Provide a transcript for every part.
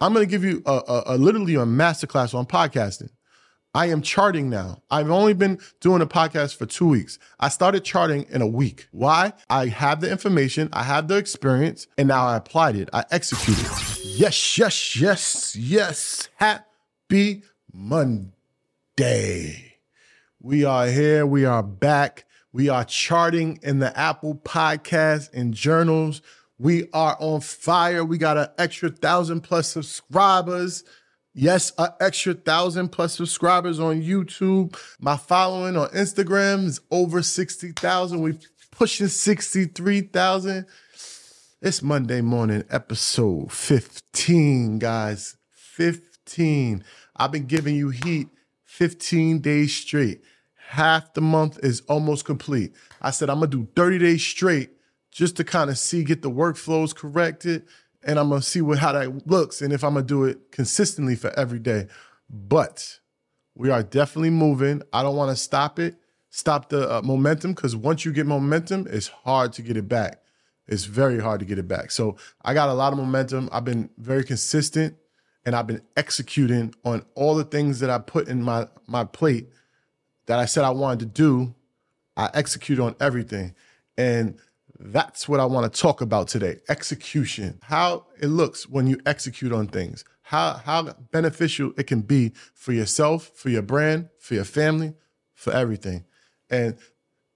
I'm going to give you a, a, a literally a masterclass on podcasting. I am charting now. I've only been doing a podcast for two weeks. I started charting in a week. Why? I have the information, I have the experience, and now I applied it. I executed. Yes, yes, yes, yes. Happy Monday. We are here. We are back. We are charting in the Apple Podcast and journals. We are on fire. We got an extra thousand plus subscribers. Yes, an extra thousand plus subscribers on YouTube. My following on Instagram is over 60,000. We pushing 63,000. It's Monday morning, episode 15, guys. 15. I've been giving you heat 15 days straight. Half the month is almost complete. I said I'm gonna do 30 days straight just to kind of see, get the workflows corrected, and I'm gonna see what how that looks and if I'm gonna do it consistently for every day. But we are definitely moving. I don't want to stop it, stop the uh, momentum because once you get momentum, it's hard to get it back. It's very hard to get it back. So I got a lot of momentum. I've been very consistent and I've been executing on all the things that I put in my my plate that I said I wanted to do. I execute on everything. And that's what I want to talk about today. Execution. How it looks when you execute on things. How how beneficial it can be for yourself, for your brand, for your family, for everything. And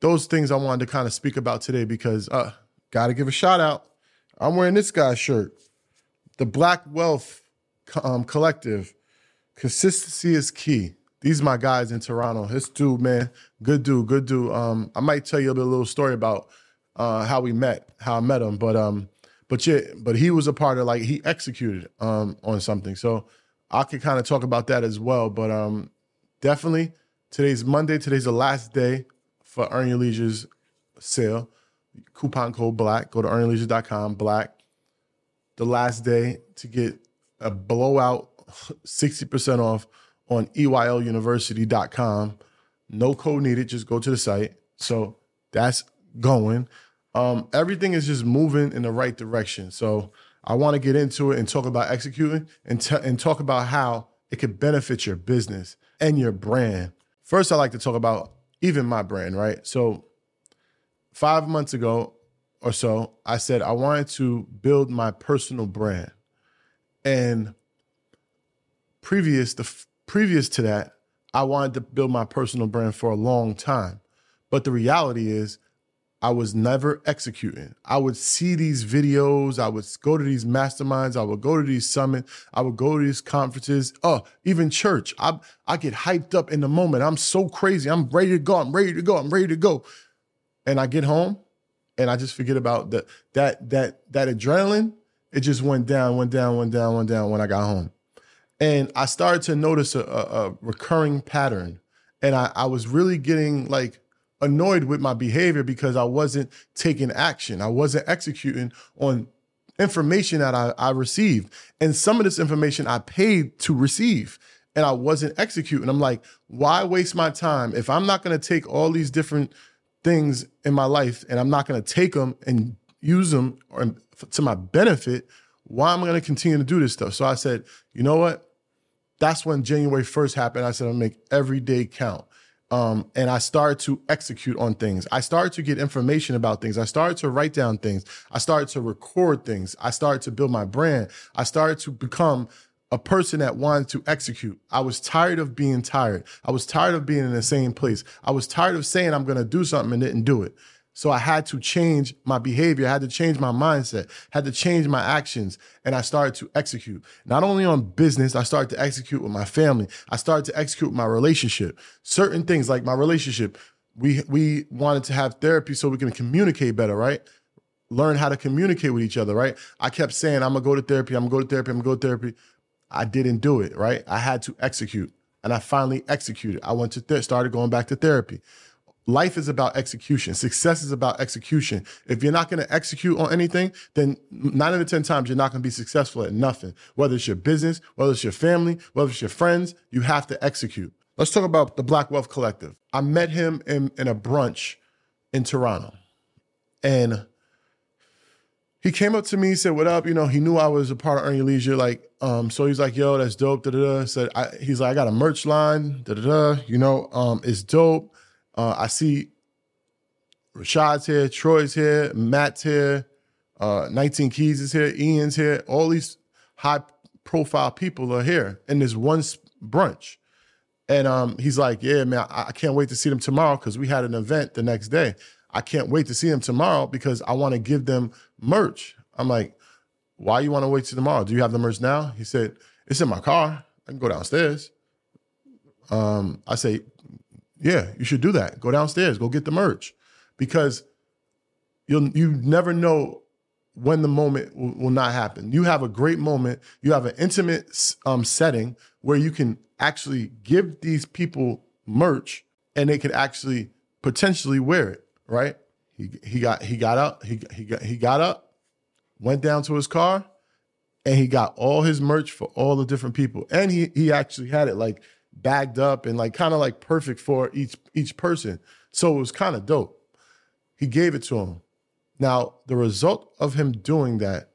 those things I wanted to kind of speak about today because uh got to give a shout out. I'm wearing this guy's shirt. The Black Wealth um, Collective. Consistency is key. These are my guys in Toronto. This dude, man, good dude, good dude. Um, I might tell you a little story about uh, how we met, how I met him. But um, but yeah, but he was a part of like he executed um on something. So I could kind of talk about that as well. But um, definitely today's Monday. Today's the last day for Earn Your Leisure's sale. Coupon code Black. Go to earnyourleisure.com. Black. The last day to get a blowout 60% off on EYLUniversity.com. No code needed. Just go to the site. So that's going. Um, everything is just moving in the right direction. So I want to get into it and talk about executing and, t- and talk about how it could benefit your business and your brand. First, I like to talk about even my brand, right? So five months ago or so, I said I wanted to build my personal brand. And previous the previous to that, I wanted to build my personal brand for a long time. But the reality is I was never executing. I would see these videos. I would go to these masterminds. I would go to these summits. I would go to these conferences. Oh, even church. I I get hyped up in the moment. I'm so crazy. I'm ready to go. I'm ready to go. I'm ready to go. And I get home, and I just forget about the that that that adrenaline. It just went down, went down, went down, went down when I got home, and I started to notice a, a, a recurring pattern. And I, I was really getting like annoyed with my behavior because I wasn't taking action. I wasn't executing on information that I, I received. And some of this information I paid to receive and I wasn't executing. I'm like, why waste my time if I'm not going to take all these different things in my life and I'm not going to take them and use them or, to my benefit? Why am I going to continue to do this stuff? So I said, you know what? That's when January 1st happened. I said, I'll make every day count. Um, and I started to execute on things. I started to get information about things. I started to write down things. I started to record things. I started to build my brand. I started to become a person that wanted to execute. I was tired of being tired. I was tired of being in the same place. I was tired of saying I'm going to do something and didn't do it. So I had to change my behavior, I had to change my mindset, had to change my actions, and I started to execute. Not only on business, I started to execute with my family. I started to execute my relationship. Certain things like my relationship, we we wanted to have therapy so we can communicate better, right? Learn how to communicate with each other, right? I kept saying, I'm gonna go to therapy, I'm gonna go to therapy, I'm gonna go to therapy. I didn't do it, right? I had to execute. And I finally executed. I went to th- started going back to therapy. Life is about execution. Success is about execution. If you're not going to execute on anything, then nine out of 10 times you're not going to be successful at nothing. Whether it's your business, whether it's your family, whether it's your friends, you have to execute. Let's talk about the Black Wealth Collective. I met him in, in a brunch in Toronto. And he came up to me, said, "What up?" You know, he knew I was a part of Earn Your Leisure. Like, um, so he's like, "Yo, that's dope." Da da da. Said, I, he's like, "I got a merch line." Da da da. You know, um, it's dope. Uh, I see Rashad's here, Troy's here, Matt's here, uh, 19 Keys is here, Ian's here. All these high profile people are here in this one brunch. And um, he's like, "Yeah, man, I, I can't wait to see them tomorrow because we had an event the next day." I can't wait to see them tomorrow because I want to give them merch. I'm like, why you want to wait till tomorrow? Do you have the merch now? He said, it's in my car. I can go downstairs. Um, I say, yeah, you should do that. Go downstairs, go get the merch because you'll you never know when the moment will, will, not happen. You have a great moment. You have an intimate um, setting where you can actually give these people merch and they can actually potentially wear it right? He he got he got up he he got he got up, went down to his car, and he got all his merch for all the different people, and he he actually had it like bagged up and like kind of like perfect for each each person. So it was kind of dope. He gave it to him. Now the result of him doing that,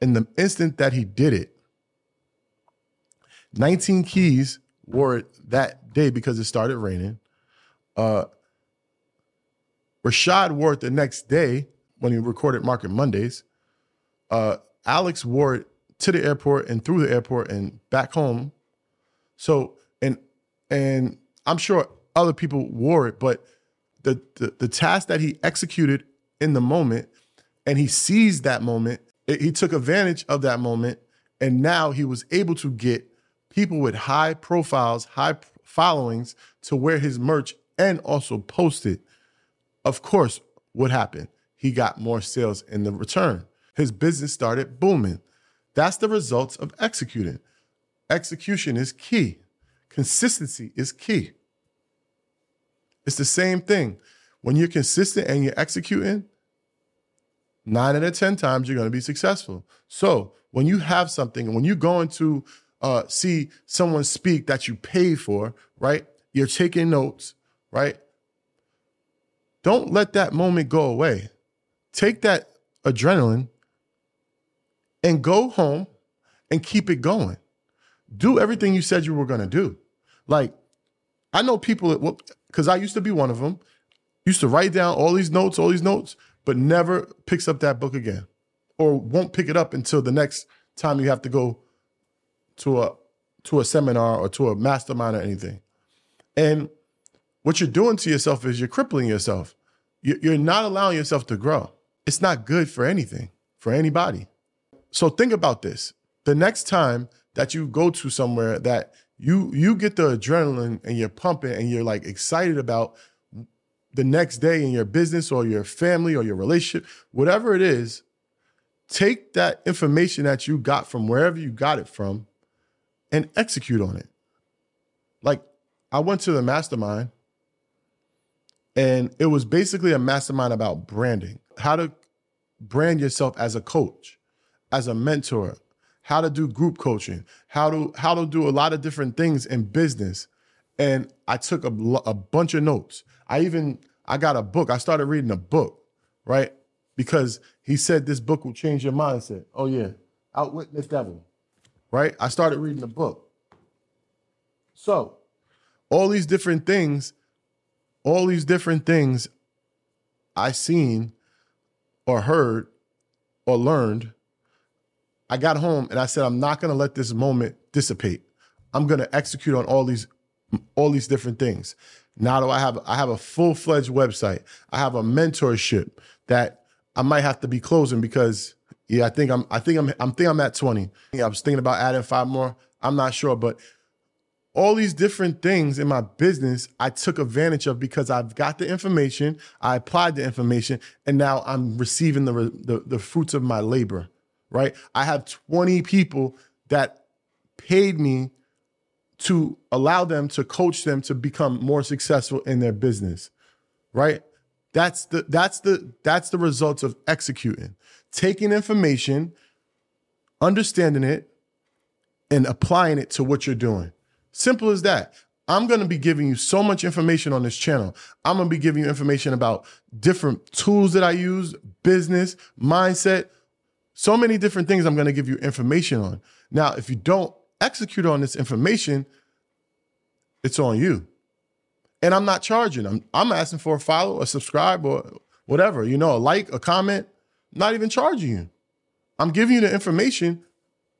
in the instant that he did it, 19 keys wore it that day because it started raining. Uh, Rashad wore it the next day when he recorded Market Mondays. Uh, Alex wore it to the airport and through the airport and back home. So and I'm sure other people wore it, but the, the the, task that he executed in the moment and he seized that moment, it, he took advantage of that moment, and now he was able to get people with high profiles, high followings to wear his merch and also post it of course, what happened? He got more sales in the return. His business started booming. That's the results of executing. Execution is key. Consistency is key. It's the same thing. When you're consistent and you're executing, nine out of 10 times you're going to be successful. So when you have something and when you're going to uh, see someone speak that you pay for, right? You're taking notes, right? Don't let that moment go away. Take that adrenaline and go home and keep it going. Do everything you said you were going to do. Like, I know people, that, because I used to be one of them, used to write down all these notes, all these notes, but never picks up that book again or won't pick it up until the next time you have to go to a to a seminar or to a mastermind or anything. And what you're doing to yourself is you're crippling yourself. You're not allowing yourself to grow. It's not good for anything, for anybody. So think about this. The next time that you go to somewhere that you you get the adrenaline and you're pumping and you're like excited about the next day in your business or your family or your relationship, whatever it is, take that information that you got from wherever you got it from and execute on it. Like I went to the mastermind and it was basically a mastermind about branding, how to brand yourself as a coach, as a mentor, how to do group coaching, how to how to do a lot of different things in business. And I took a, a bunch of notes. I even I got a book. I started reading a book, right? Because he said this book will change your mindset. Oh yeah, outwit the devil, right? I started reading the book. So, all these different things all these different things I seen or heard or learned, I got home and I said, I'm not gonna let this moment dissipate. I'm gonna execute on all these all these different things. Now do I have I have a full-fledged website. I have a mentorship that I might have to be closing because yeah, I think I'm I think I'm I'm think I'm at 20. Yeah, I was thinking about adding five more. I'm not sure, but all these different things in my business I took advantage of because I've got the information, I applied the information, and now I'm receiving the, the, the fruits of my labor, right? I have 20 people that paid me to allow them to coach them to become more successful in their business. Right? That's the that's the that's the results of executing. Taking information, understanding it, and applying it to what you're doing. Simple as that. I'm going to be giving you so much information on this channel. I'm going to be giving you information about different tools that I use, business, mindset, so many different things I'm going to give you information on. Now, if you don't execute on this information, it's on you. And I'm not charging. I'm I'm asking for a follow, a subscribe, or whatever, you know, a like, a comment, not even charging you. I'm giving you the information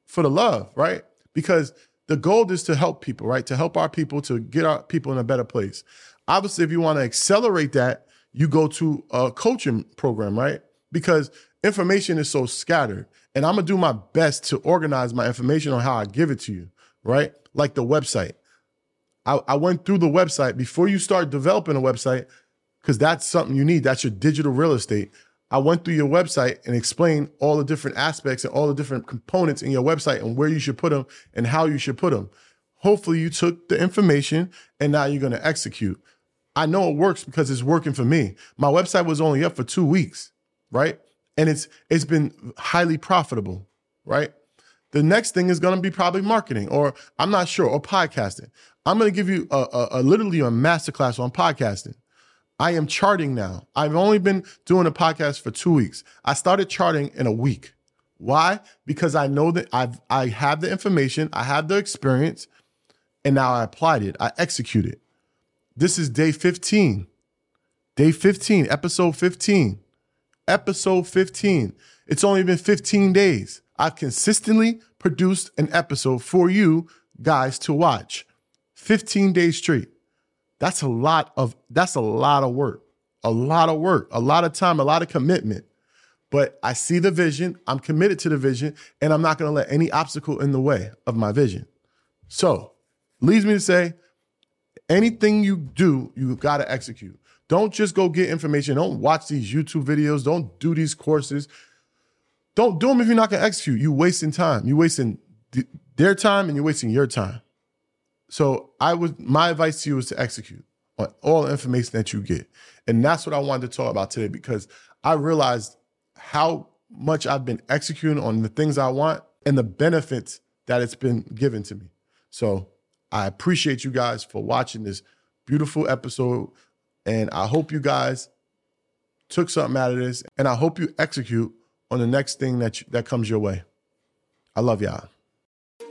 for the love, right? Because the goal is to help people, right? To help our people to get our people in a better place. Obviously, if you want to accelerate that, you go to a coaching program, right? Because information is so scattered. And I'm gonna do my best to organize my information on how I give it to you, right? Like the website. I, I went through the website before you start developing a website, because that's something you need. That's your digital real estate. I went through your website and explained all the different aspects and all the different components in your website and where you should put them and how you should put them. Hopefully, you took the information and now you're to execute. I know it works because it's working for me. My website was only up for two weeks, right? And it's it's been highly profitable, right? The next thing is going to be probably marketing, or I'm not sure, or podcasting. I'm going to give you a, a, a literally a masterclass on podcasting. I am charting now. I've only been doing a podcast for two weeks. I started charting in a week. Why? Because I know that I've I have the information, I have the experience, and now I applied it. I executed. This is day 15. Day 15, episode 15. Episode 15. It's only been 15 days. I've consistently produced an episode for you guys to watch. 15 days straight. That's a lot of that's a lot of work. A lot of work, a lot of time, a lot of commitment. But I see the vision, I'm committed to the vision, and I'm not going to let any obstacle in the way of my vision. So, leads me to say anything you do, you got to execute. Don't just go get information. Don't watch these YouTube videos. Don't do these courses. Don't do them if you're not going to execute. You're wasting time. You're wasting their time and you're wasting your time. So I would my advice to you is to execute on all the information that you get. And that's what I wanted to talk about today because I realized how much I've been executing on the things I want and the benefits that it's been given to me. So I appreciate you guys for watching this beautiful episode. And I hope you guys took something out of this. And I hope you execute on the next thing that, you, that comes your way. I love y'all.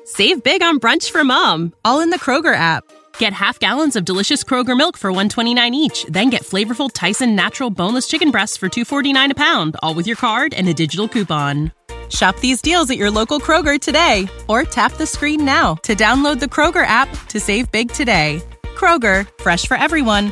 Save big on brunch for mom, all in the Kroger app. Get half gallons of delicious Kroger milk for 129 each, then get flavorful Tyson natural boneless chicken breasts for 249 a pound, all with your card and a digital coupon. Shop these deals at your local Kroger today or tap the screen now to download the Kroger app to save big today. Kroger, fresh for everyone.